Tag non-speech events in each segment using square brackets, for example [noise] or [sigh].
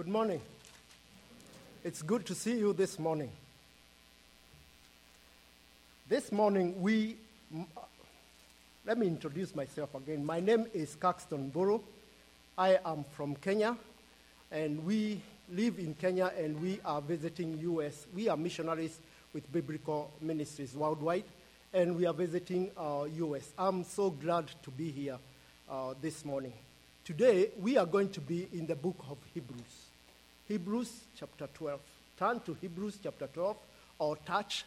Good morning. It's good to see you this morning. This morning, we. Let me introduce myself again. My name is Caxton Buru. I am from Kenya, and we live in Kenya and we are visiting US. We are missionaries with Biblical Ministries worldwide, and we are visiting uh, US. I'm so glad to be here uh, this morning. Today, we are going to be in the book of Hebrews. Hebrews chapter 12. Turn to Hebrews chapter 12 or touch,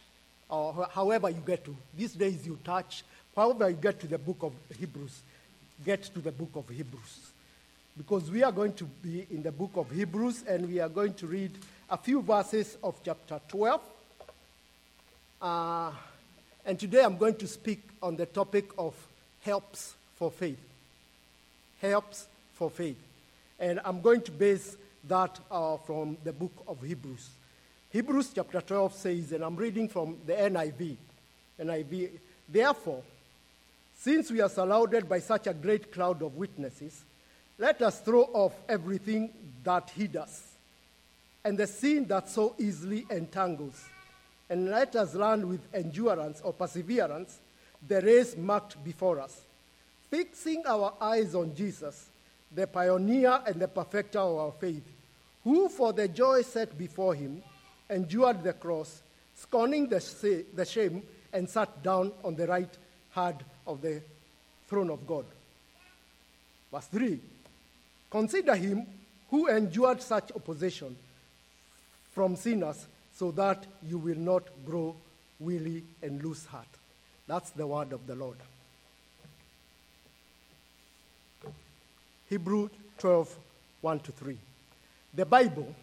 or however you get to. These days you touch, however you get to the book of Hebrews, get to the book of Hebrews. Because we are going to be in the book of Hebrews and we are going to read a few verses of chapter 12. Uh, and today I'm going to speak on the topic of helps for faith helps for faith. And I'm going to base that uh, from the book of Hebrews. Hebrews chapter 12 says, and I'm reading from the NIV. NIV, therefore, since we are surrounded by such a great cloud of witnesses, let us throw off everything that hinders us and the sin that so easily entangles, and let us run with endurance or perseverance the race marked before us, fixing our eyes on Jesus, the pioneer and the perfecter of our faith, who for the joy set before him endured the cross, scorning the, the shame, and sat down on the right hand of the throne of God. Verse 3 Consider him who endured such opposition from sinners so that you will not grow weary and lose heart. That's the word of the Lord. Hebrew 12, 1 to 3. The Bible,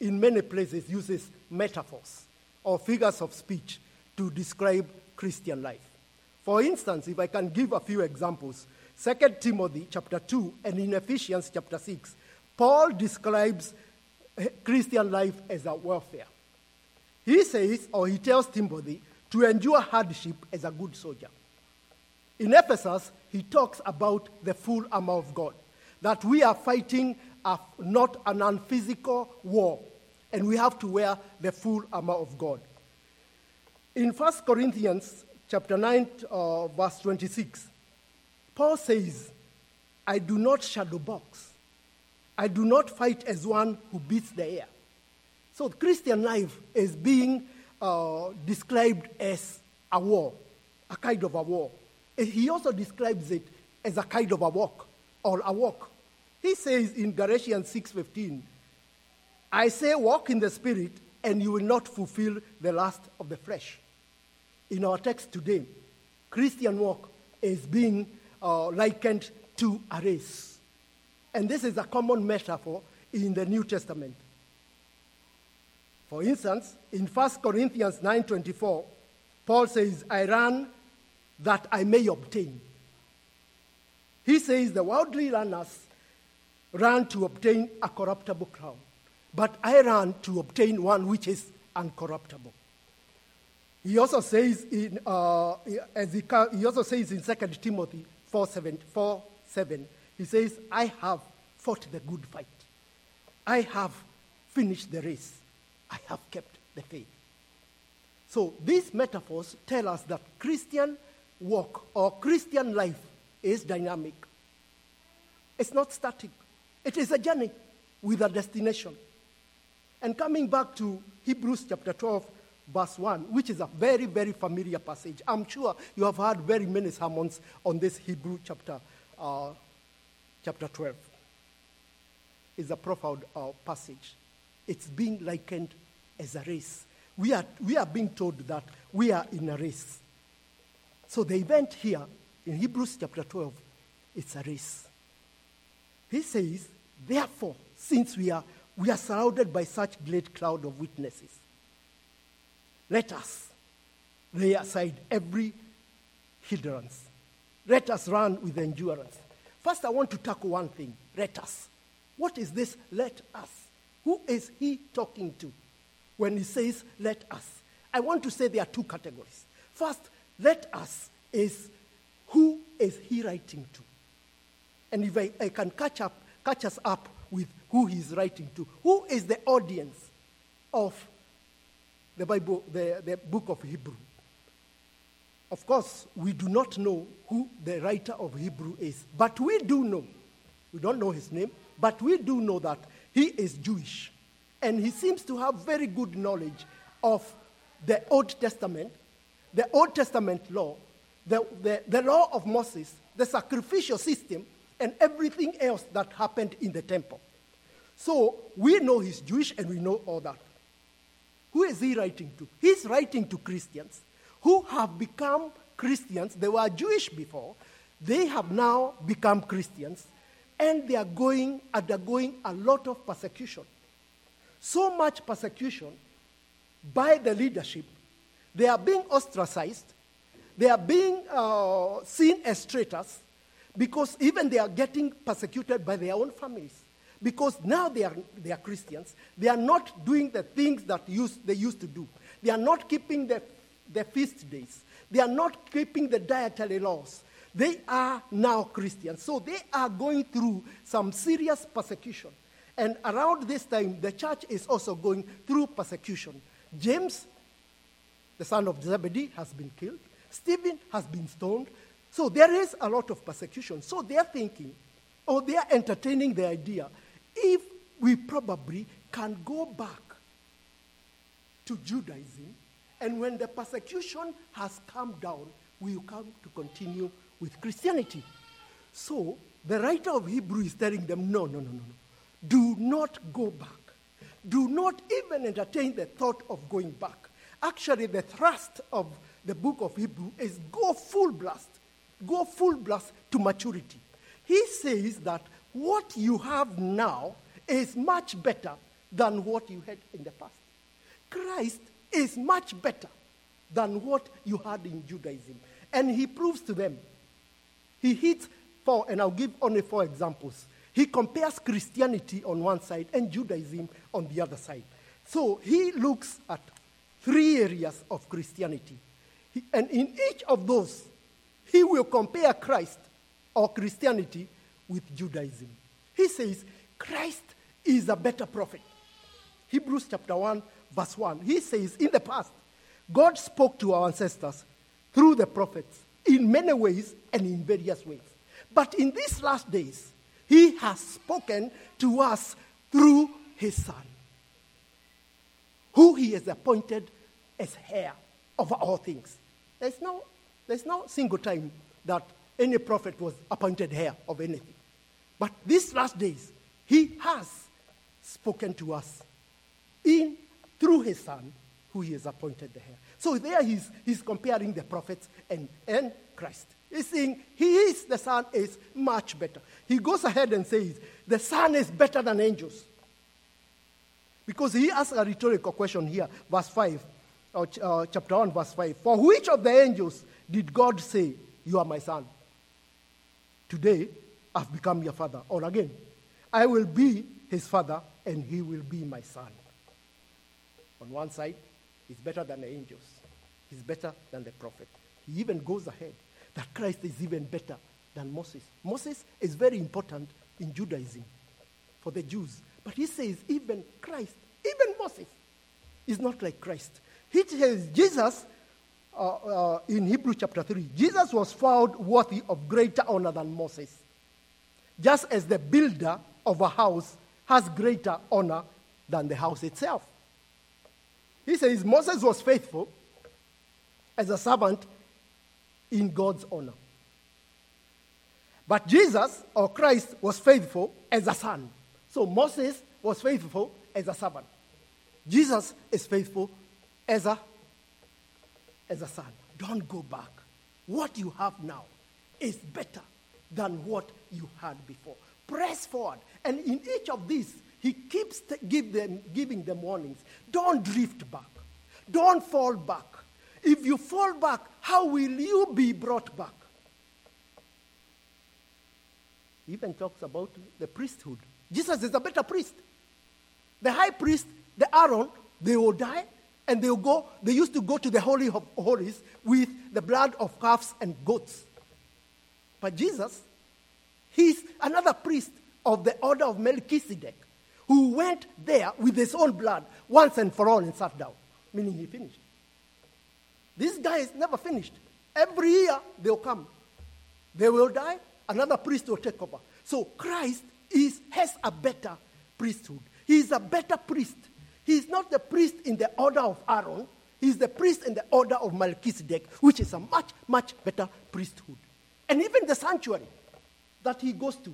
in many places, uses metaphors or figures of speech to describe Christian life. For instance, if I can give a few examples, 2 Timothy chapter 2 and in Ephesians chapter 6, Paul describes eh, Christian life as a warfare. He says, or he tells Timothy, to endure hardship as a good soldier. In Ephesus, he talks about the full armor of God, that we are fighting a, not an unphysical war, and we have to wear the full armor of God. In 1 Corinthians chapter 9, uh, verse 26, Paul says, I do not shadow box. I do not fight as one who beats the air. So Christian life is being uh, described as a war, a kind of a war. He also describes it as a kind of a walk or a walk. He says in Galatians 6:15, I say walk in the spirit and you will not fulfill the lust of the flesh. In our text today, Christian walk is being uh, likened to a race. And this is a common metaphor in the New Testament. For instance, in 1 Corinthians 9:24, Paul says, "I ran that I may obtain." He says the worldly runners ran to obtain a corruptible crown, but I ran to obtain one which is uncorruptible. He also says in uh, as he, he also says in 2 Timothy 4 7, 4 7, he says, I have fought the good fight. I have finished the race. I have kept the faith. So these metaphors tell us that Christian walk or Christian life is dynamic. It's not static. It is a journey with a destination. And coming back to Hebrews chapter 12, verse 1, which is a very, very familiar passage. I'm sure you have heard very many sermons on this Hebrew chapter, uh, chapter 12. It's a profound uh, passage. It's being likened as a race. We are, we are being told that we are in a race. So the event here in Hebrews chapter 12, it's a race. He says, therefore, since we are, we are surrounded by such great cloud of witnesses, let us lay aside every hindrance. Let us run with endurance. First, I want to tackle one thing let us. What is this let us? Who is he talking to when he says let us? I want to say there are two categories. First, let us is who is he writing to? And if I, I can catch, up, catch us up with who he's writing to. Who is the audience of the Bible, the, the book of Hebrew? Of course, we do not know who the writer of Hebrew is, but we do know. We don't know his name, but we do know that he is Jewish. And he seems to have very good knowledge of the Old Testament, the Old Testament law, the, the, the law of Moses, the sacrificial system, and everything else that happened in the temple. So we know he's Jewish and we know all that. Who is he writing to? He's writing to Christians who have become Christians. They were Jewish before, they have now become Christians, and they are going, undergoing a lot of persecution. So much persecution by the leadership. They are being ostracized, they are being uh, seen as traitors because even they are getting persecuted by their own families. Because now they are, they are Christians. They are not doing the things that used, they used to do. They are not keeping the, the feast days. They are not keeping the dietary laws. They are now Christians. So they are going through some serious persecution. And around this time, the church is also going through persecution. James, the son of Zebedee, has been killed. Stephen has been stoned. So there is a lot of persecution. So they're thinking, or they're entertaining the idea, if we probably can go back to Judaism, and when the persecution has come down, we will come to continue with Christianity. So the writer of Hebrew is telling them, no, no, no, no, no. Do not go back. Do not even entertain the thought of going back. Actually, the thrust of the book of Hebrew is go full blast. Go full blast to maturity. He says that what you have now is much better than what you had in the past. Christ is much better than what you had in Judaism. And he proves to them. He hits four, and I'll give only four examples. He compares Christianity on one side and Judaism on the other side. So he looks at three areas of Christianity. And in each of those, he will compare Christ or Christianity with Judaism. He says, Christ is a better prophet. Hebrews chapter 1, verse 1. He says, In the past, God spoke to our ancestors through the prophets in many ways and in various ways. But in these last days, He has spoken to us through His Son, who He has appointed as heir of all things. There's no, there's no single time that any prophet was appointed heir of anything. But these last days, He has spoken to us in through his son, who he has appointed the heir. So there he's, he's comparing the prophets and, and Christ. He's saying he is, the son is much better. He goes ahead and says, the son is better than angels. Because he asks a rhetorical question here, verse 5, uh, uh chapter 1, verse 5. For which of the angels did God say, You are my son? Today, I've become your father. Or again, I will be his father, and he will be my son. On one side, he's better than the angels, he's better than the prophet. He even goes ahead that Christ is even better than Moses. Moses is very important in Judaism for the Jews. But he says, even Christ, even Moses, is not like Christ. He says, Jesus, uh, uh, in Hebrew chapter 3, Jesus was found worthy of greater honor than Moses. Just as the builder of a house has greater honor than the house itself. He says Moses was faithful as a servant in God's honor. But Jesus or Christ was faithful as a son. So Moses was faithful as a servant. Jesus is faithful as a, as a son. Don't go back. What you have now is better than what you had before. Press forward. And in each of these, he keeps t- give them, giving them warnings. Don't drift back. Don't fall back. If you fall back, how will you be brought back? He even talks about the priesthood. Jesus is a better priest. The high priest, the Aaron, they will die and they will go, they used to go to the Holy of Holies with the blood of calves and goats. But Jesus, he's another priest of the order of Melchizedek, who went there with his own blood once and for all and sat down, meaning he finished. This guy is never finished. Every year they'll come. They will die, another priest will take over. So Christ is, has a better priesthood. He is a better priest. He is not the priest in the order of Aaron, he is the priest in the order of Melchizedek, which is a much, much better priesthood. And even the sanctuary that he goes to.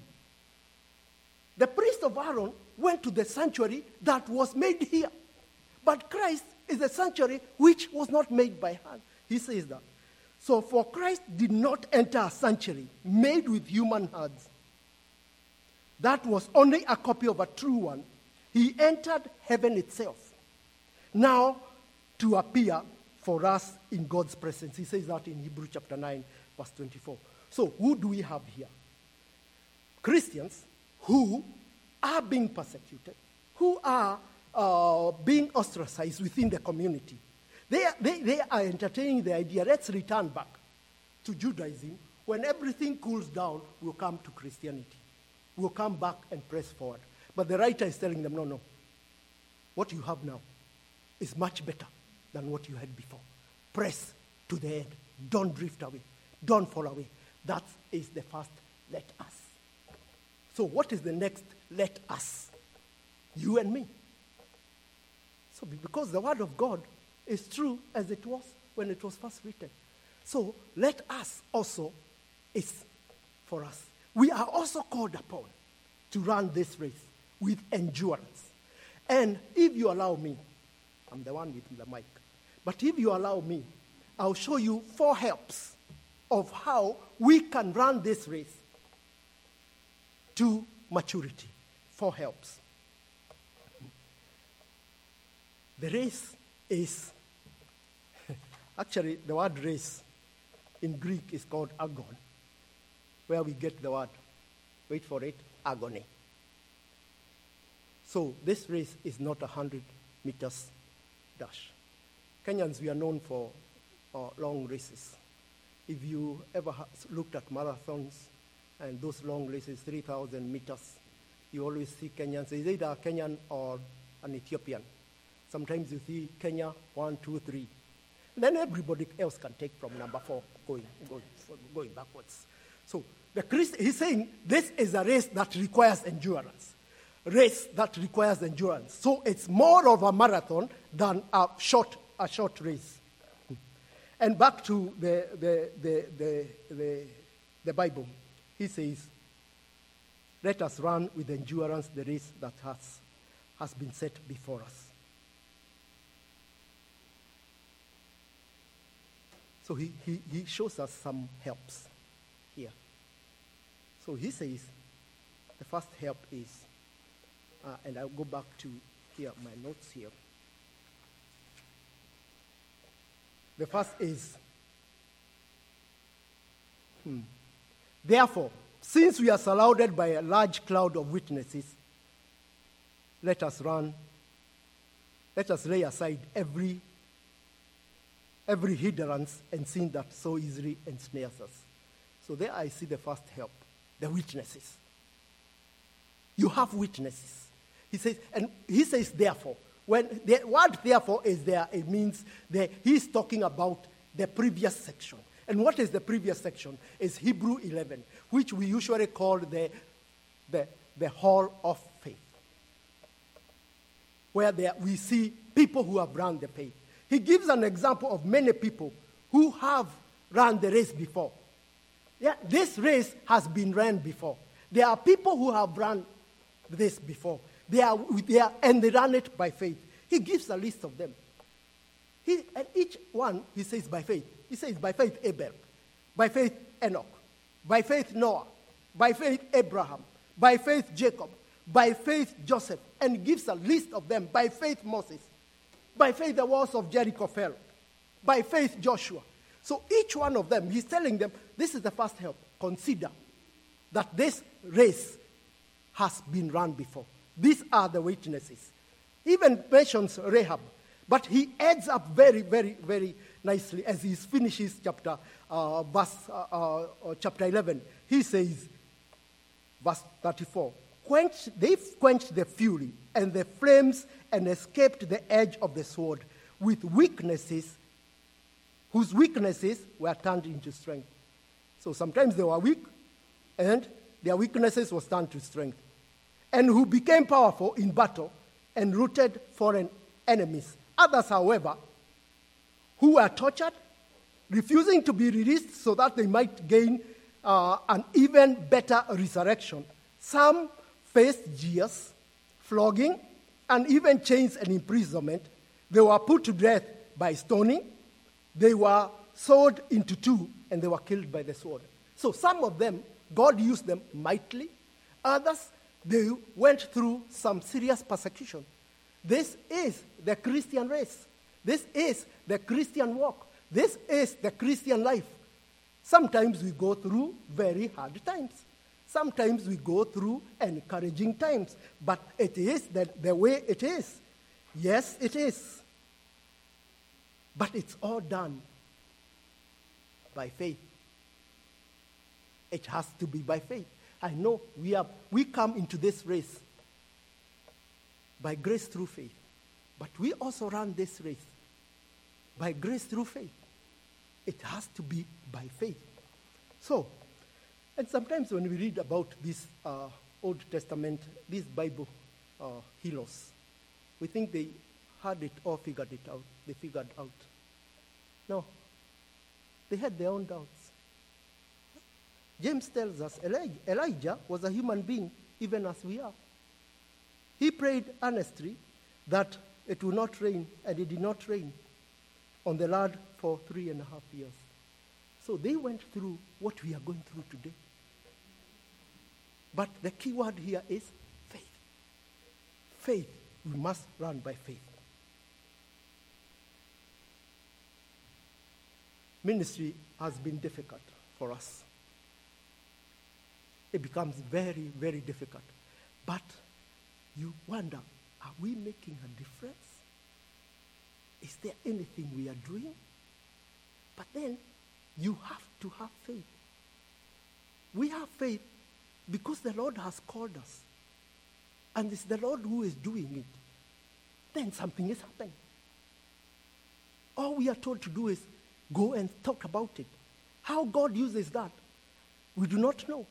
The priest of Aaron went to the sanctuary that was made here. But Christ is a sanctuary which was not made by hand. He says that. So, for Christ did not enter a sanctuary made with human hands. That was only a copy of a true one. He entered heaven itself. Now, to appear for us in God's presence. He says that in Hebrew chapter 9, verse 24. So, who do we have here? Christians who are being persecuted, who are uh, being ostracized within the community. They are, they, they are entertaining the idea let's return back to Judaism. When everything cools down, we'll come to Christianity. We'll come back and press forward. But the writer is telling them, no, no. What you have now is much better than what you had before. Press to the end. Don't drift away. Don't fall away. That is the first let us. So, what is the next let us? You and me. So, because the Word of God is true as it was when it was first written. So, let us also is for us. We are also called upon to run this race with endurance. And if you allow me, I'm the one with the mic, but if you allow me, I'll show you four helps of how we can run this race to maturity. Four helps. The race is, [laughs] actually, the word race in Greek is called agon, where we get the word, wait for it, agony. So this race is not a 100 meters dash. Kenyans, we are known for uh, long races. If you ever looked at marathons and those long races, 3,000 meters, you always see Kenyans. It's either a Kenyan or an Ethiopian. Sometimes you see Kenya, one, two, three. Then everybody else can take from number four, going, going, going backwards. So the Christ, he's saying this is a race that requires endurance. Race that requires endurance. So it's more of a marathon than a short, a short race. And back to the, the, the, the, the, Bible, he says, Let us run with endurance the race that has, has been set before us. So he, he, he shows us some helps here. So he says, the first help is, uh, and I'll go back to here, my notes here. The first is, hmm, therefore, since we are surrounded by a large cloud of witnesses, let us run, let us lay aside every every hindrance and sin that so easily ensnares us. So there I see the first help, the witnesses. You have witnesses. He says, and he says therefore. When the word therefore is there, it means that he's talking about the previous section. And what is the previous section? Is Hebrew 11, which we usually call the, the, the hall of faith, where there, we see people who have run the faith. He gives an example of many people who have run the race before. Yeah, this race has been run before. There are people who have run this before. They are, they are, and they run it by faith. He gives a list of them. He, and each one, he says by faith. He says by faith Abel, by faith Enoch, by faith Noah, by faith Abraham, by faith Jacob, by faith Joseph, and gives a list of them. By faith Moses, by faith, the walls of Jericho fell. By faith, Joshua. So each one of them, he's telling them, this is the first help. Consider that this race has been run before. These are the witnesses. Even mentions Rahab, but he adds up very, very, very nicely as he finishes chapter, uh, verse, uh, uh, chapter 11. He says, verse 34, quenched, they quenched the fury and the flames and escaped the edge of the sword with weaknesses whose weaknesses were turned into strength. So sometimes they were weak, and their weaknesses was turned to strength. And who became powerful in battle and routed foreign enemies. Others, however, who were tortured, refusing to be released so that they might gain uh, an even better resurrection. Some faced jeers, flogging, and even chains and imprisonment. They were put to death by stoning. They were sawed into two, and they were killed by the sword. So some of them, God used them mightily. Others, they went through some serious persecution. This is the Christian race. This is the Christian walk. This is the Christian life. Sometimes we go through very hard times. Sometimes we go through encouraging times. But it is the, the way it is. Yes, it is. But it's all done by faith. It has to be by faith. I know we, are, we come into this race by grace through faith. But we also run this race by grace through faith. It has to be by faith. So, and sometimes when we read about this uh, Old Testament, these Bible uh, heroes, we think they had it all figured it out. They figured out. No, they had their own doubts. James tells us Elijah was a human being, even as we are. He prayed earnestly that it would not rain, and it did not rain on the land for three and a half years. So they went through what we are going through today. But the key word here is faith. Faith. We must run by faith. Ministry has been difficult for us. It becomes very, very difficult. But you wonder are we making a difference? Is there anything we are doing? But then you have to have faith. We have faith because the Lord has called us. And it's the Lord who is doing it. Then something is happening. All we are told to do is go and talk about it. How God uses that, we do not know.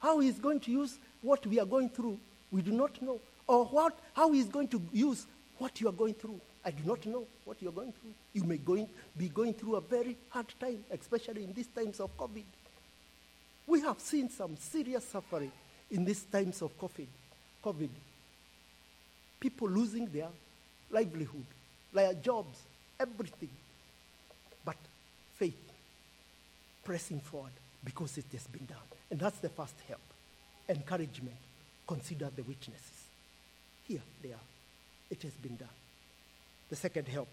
How He's going to use what we are going through, we do not know. Or what, how He's going to use what you are going through. I do not know what you're going through. You may going, be going through a very hard time, especially in these times of COVID. We have seen some serious suffering in these times of COVID. COVID. People losing their livelihood, their jobs, everything. But faith, pressing forward because it has been done. And that's the first help. Encouragement. Consider the witnesses. Here they are. It has been done. The second help.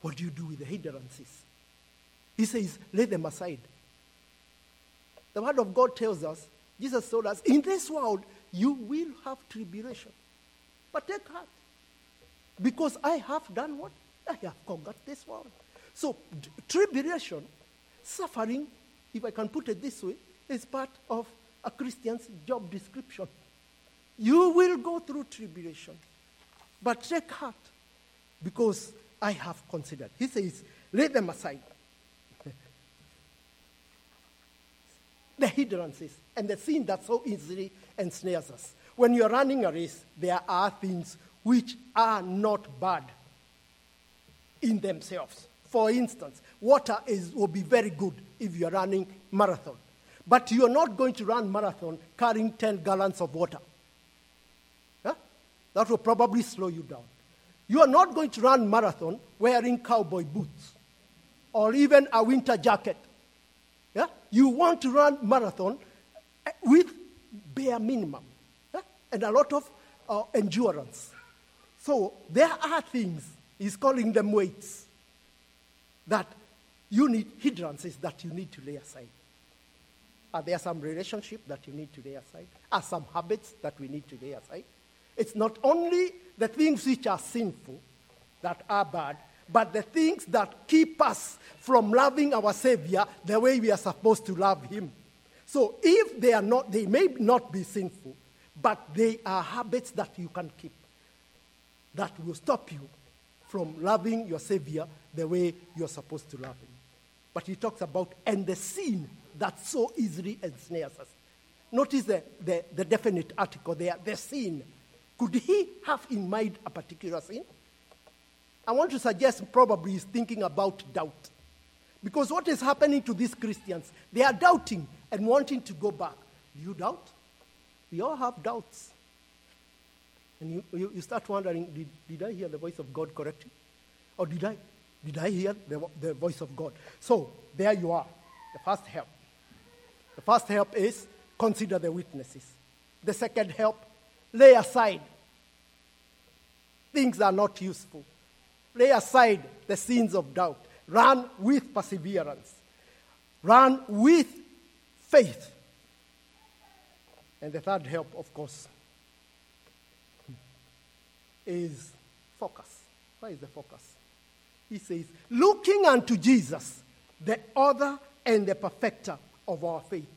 What do you do with the hindrances? He says, lay them aside. The word of God tells us, Jesus told us, in this world you will have tribulation. But take heart. Because I have done what? I have conquered this world. So, tribulation, suffering, if I can put it this way, is part of a Christian's job description. You will go through tribulation. But take heart because I have considered. He says, lay them aside. [laughs] the hindrances and the sin that so easily ensnares us. When you're running a race, there are things which are not bad in themselves. For instance, water is, will be very good if you're running marathon. But you're not going to run marathon carrying 10 gallons of water. Huh? That will probably slow you down. You are not going to run marathon wearing cowboy boots or even a winter jacket. Yeah? You want to run marathon eh, with bare minimum yeah? and a lot of uh, endurance. So there are things, he's calling them weights, that you need hindrances that you need to lay aside. Are there some relationship that you need to lay aside? Are some habits that we need to lay aside? It's not only the things which are sinful that are bad, but the things that keep us from loving our Savior the way we are supposed to love Him. So if they are not, they may not be sinful, but they are habits that you can keep that will stop you from loving your Savior the way you're supposed to love Him. But he talks about, and the sin that so easily ensnares us. Notice the, the, the definite article there, the sin. Could he have in mind a particular sin? I want to suggest probably he's thinking about doubt. Because what is happening to these Christians? They are doubting and wanting to go back. Do you doubt? We all have doubts. And you, you, you start wondering did, did I hear the voice of God correctly? Or did I, did I hear the, the voice of God? So there you are. The first help. The first help is consider the witnesses. The second help, lay aside things are not useful. Lay aside the sins of doubt. Run with perseverance. Run with faith. And the third help, of course, is focus. Where is the focus? He says, looking unto Jesus, the author and the perfecter of our faith.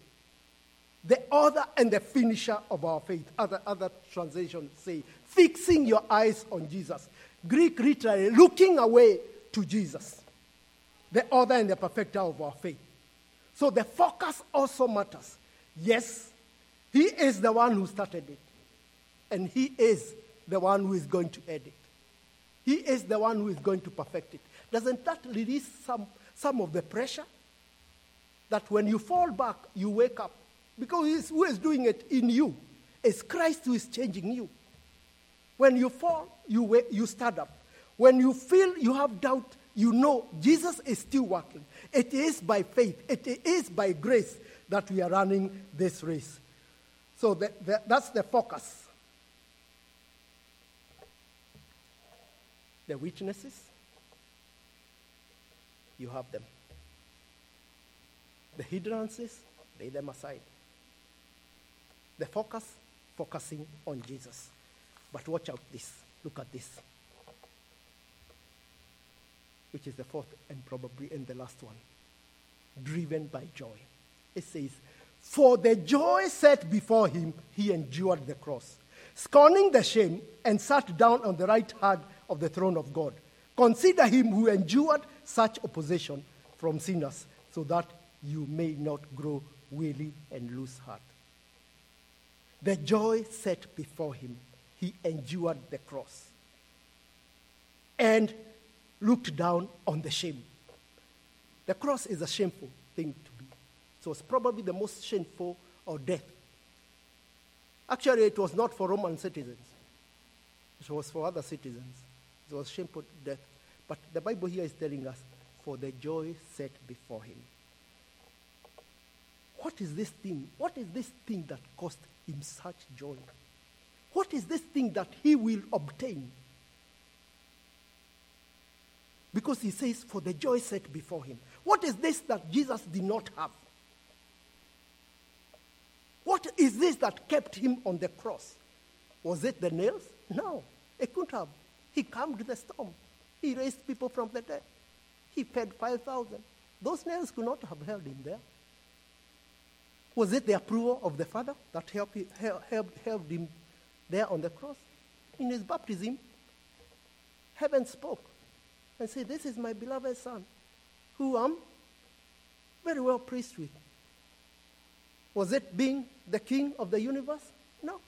The author and the finisher of our faith. Other, other translations say, fixing your eyes on Jesus. Greek literally, looking away to Jesus, the author and the perfecter of our faith. So the focus also matters. Yes, he is the one who started it, and he is the one who is going to end it. He is the one who is going to perfect it. Doesn't that release some, some of the pressure? That when you fall back, you wake up. Because who is doing it in you? It's Christ who is changing you. When you fall, you, wake, you stand up. When you feel you have doubt, you know Jesus is still working. It is by faith, it is by grace that we are running this race. So the, the, that's the focus. The witnesses, you have them. The hindrances, lay them aside. The focus, focusing on Jesus. But watch out this. Look at this. Which is the fourth and probably and the last one. Driven by joy. It says, For the joy set before him, he endured the cross, scorning the shame, and sat down on the right hand of the throne of God. Consider him who endured such opposition from sinners, so that you may not grow weary and lose heart. The joy set before him, he endured the cross and looked down on the shame. The cross is a shameful thing to be. So it's probably the most shameful or death. Actually, it was not for Roman citizens. It was for other citizens. It was shameful death. But the Bible here is telling us, for the joy set before him. What is this thing? What is this thing that cost him such joy? What is this thing that he will obtain? Because he says, for the joy set before him. What is this that Jesus did not have? What is this that kept him on the cross? Was it the nails? No, it couldn't have. He calmed the storm. He raised people from the dead. He fed 5,000. Those nails could not have held him there. Was it the approval of the Father that helped, helped, him there on the cross? In his baptism, heaven spoke and said, This is my beloved Son, who I'm very well pleased with. Was it being the king of the universe? No.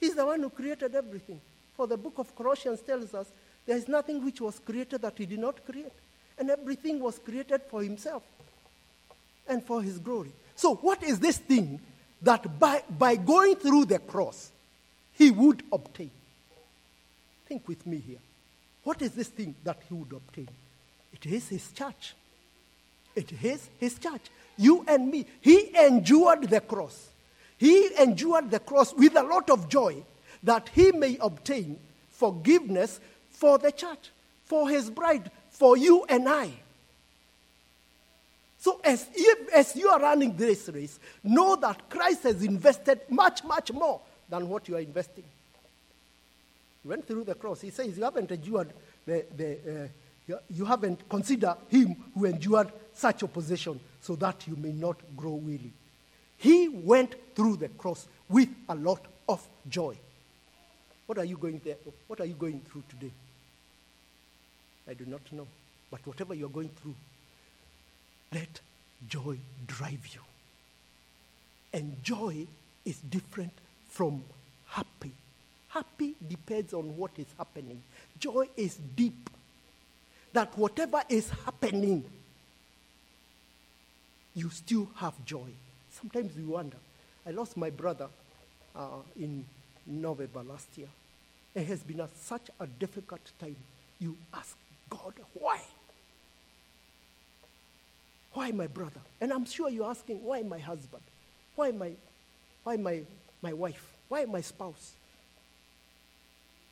He's the one who created everything. For the book of Colossians tells us there is nothing which was created that he did not create. And everything was created for himself and for his glory. So, what is this thing that by, by going through the cross, he would obtain? Think with me here. What is this thing that he would obtain? It is his church. It is his church. You and me. He endured the cross. He endured the cross with a lot of joy that he may obtain forgiveness for the church, for his bride, for you and I. So, as, if, as you are running this race, know that Christ has invested much, much more than what you are investing. He went through the cross. He says, You haven't endured the, the uh, you, you haven't considered him who endured such opposition so that you may not grow weary. He went through the cross with a lot of joy. What are you going there? What are you going through today? I do not know. But whatever you're going through, let joy drive you. And joy is different from happy. Happy depends on what is happening. Joy is deep. That whatever is happening, you still have joy. Sometimes you wonder. I lost my brother uh, in November last year. It has been a, such a difficult time. You ask God, why? Why my brother? And I'm sure you're asking, why my husband? Why my, why my, my wife? Why my spouse?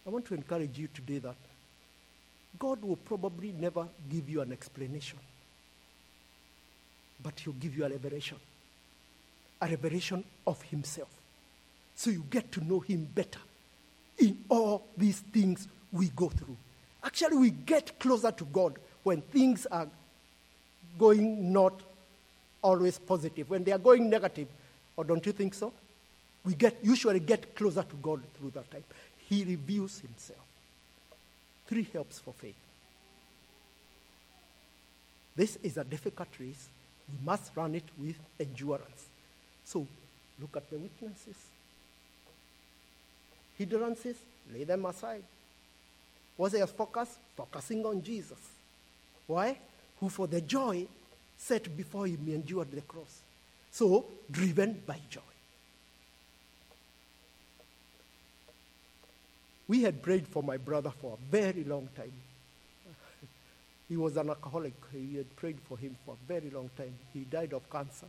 I want to encourage you today that God will probably never give you an explanation, but He'll give you a revelation a revelation of Himself. So you get to know Him better in all these things we go through. Actually, we get closer to God when things are going not always positive, when they are going negative. Or don't you think so? We get, usually get closer to God through that time. He reveals himself. Three helps for faith. This is a difficult race. We must run it with endurance. So look at the weaknesses. Hindrances, lay them aside. What's their focus? Focusing on Jesus. Why? Who for the joy set before him endured the cross. So, driven by joy. We had prayed for my brother for a very long time. [laughs] he was an alcoholic. We had prayed for him for a very long time. He died of cancer.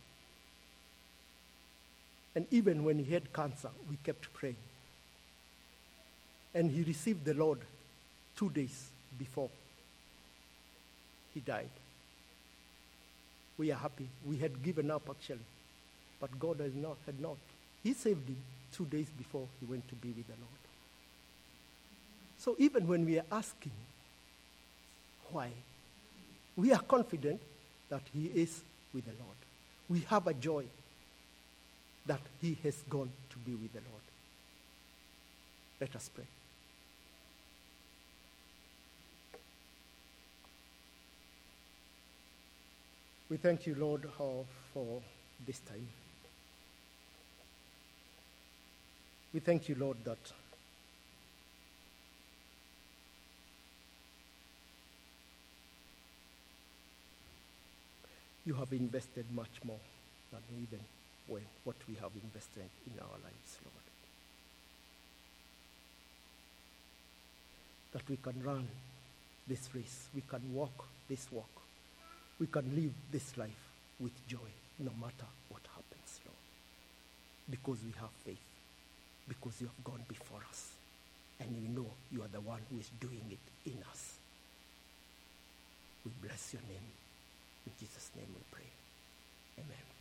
And even when he had cancer, we kept praying. And he received the Lord two days before he died. We are happy. We had given up actually, but God has not, had not. He saved him two days before he went to be with the Lord. So even when we are asking why, we are confident that he is with the Lord. We have a joy that he has gone to be with the Lord. Let us pray. We thank you, Lord, uh, for this time. We thank you, Lord, that you have invested much more than even when, what we have invested in our lives, Lord. That we can run this race, we can walk this walk, we can live this life with joy no matter what happens, Lord. Because we have faith, because you have gone before us, and we know you are the one who is doing it in us. We bless your name. In Jesus' name we pray. Amen.